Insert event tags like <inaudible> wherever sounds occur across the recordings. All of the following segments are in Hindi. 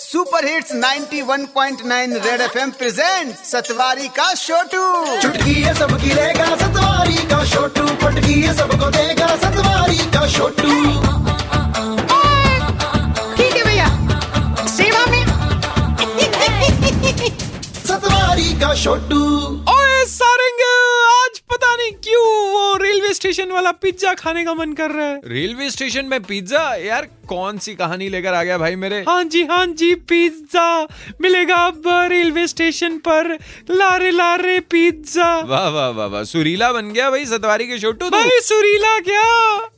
Super hits 91.9 red FM present Satwari का छोटू चुटकी है सबकी लेगा सतवारी का छोटू पटकी है सबको देगा सतवारी का छोटू ठीक है भैया। सेवा में। सतवारी का छोटू ओए सारंग आज पता नहीं क्यों वो रेलवे स्टेशन वाला पिज्जा खाने का मन कर रहा है। रेलवे स्टेशन में पिज्जा? यार कौन सी कहानी लेकर आ गया भाई मेरे? हाँ जी हाँ जी पिज्जा मिलेगा अब रेलवे स्टेशन पर। लारे लारे पिज्जा वाह वाह वाह वाह। सुरीला बन गया भाई सतवारी के छोटू भाई सुरीला क्या?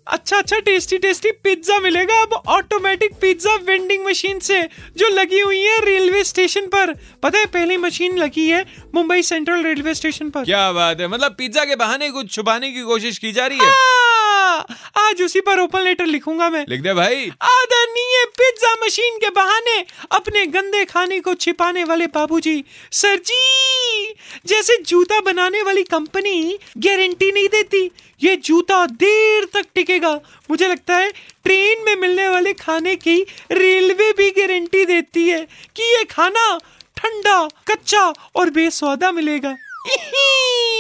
अच्छा अच्छा टेस्टी टेस्टी पिज्जा मिलेगा अब ऑटोमेटिक पिज्जा वेंडिंग मशीन से जो लगी हुई है रेलवे स्टेशन पर। पता है पहली मशीन लगी है मुंबई सेंट्रल रेलवे स्टेशन पर। क्या बात है मतलब पिज्जा के बहाने कुछ छुपाने की कोशिश की जा रही है? हाँ, आज उसी पर ओपन लेटर लिखूँगा मैं। लिख दे भाई। आदरणीय पिज्जा मशीन के बहाने अपने गंदे खाने को छिपाने वाले बाबूजी। सर जी, जैसे जूता बनाने वाली कंपनी गारंटी नहीं देती, ये जूता देर तक टिकेगा। मुझे लगता है ट्रेन में मिलने वाले खाने की रेलवे भी गारंटी देती है कि ये खाना ठंडा, कच्चा और बेस्वादा मिलेगा। <laughs>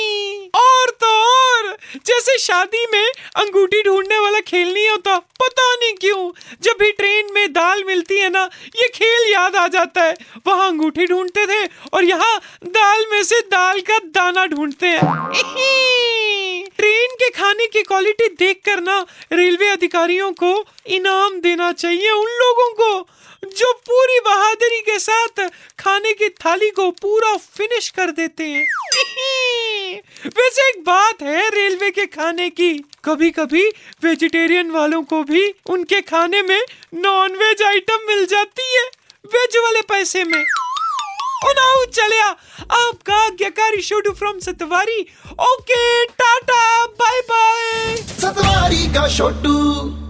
और तो और। जैसे शादी में अंगूठी ढूँढने वाला खेल नहीं होता, पता नहीं क्यों। जब भी ट्रेन में दाल मिलती है ना, ये खेल याद आ जाता है। वहाँ अंगूठी ढूंढते थे और यहाँ दाल में से दाल का दाना ढूंढते हैं। <laughs> ट्रेन के खाने की क्वालिटी देख कर ना, रेलवे अधिकारियों को इनाम देना चाहिए उन लोगों को, जो पूरी बहादुरी के साथ खाने की थाली को पूरा फिनिश कर देते हैं। <laughs> वैसे एक बात है रेलवे के खाने की। कभी कभी वेजिटेरियन वालों को भी उनके खाने में नॉन वेज आइटम मिल जाती है, वेज वाले पैसे में। उनाऊ चलिया आपका आज्ञाकारी शोडू from Satwari. Okay, tata bye bye Satwari का छोटू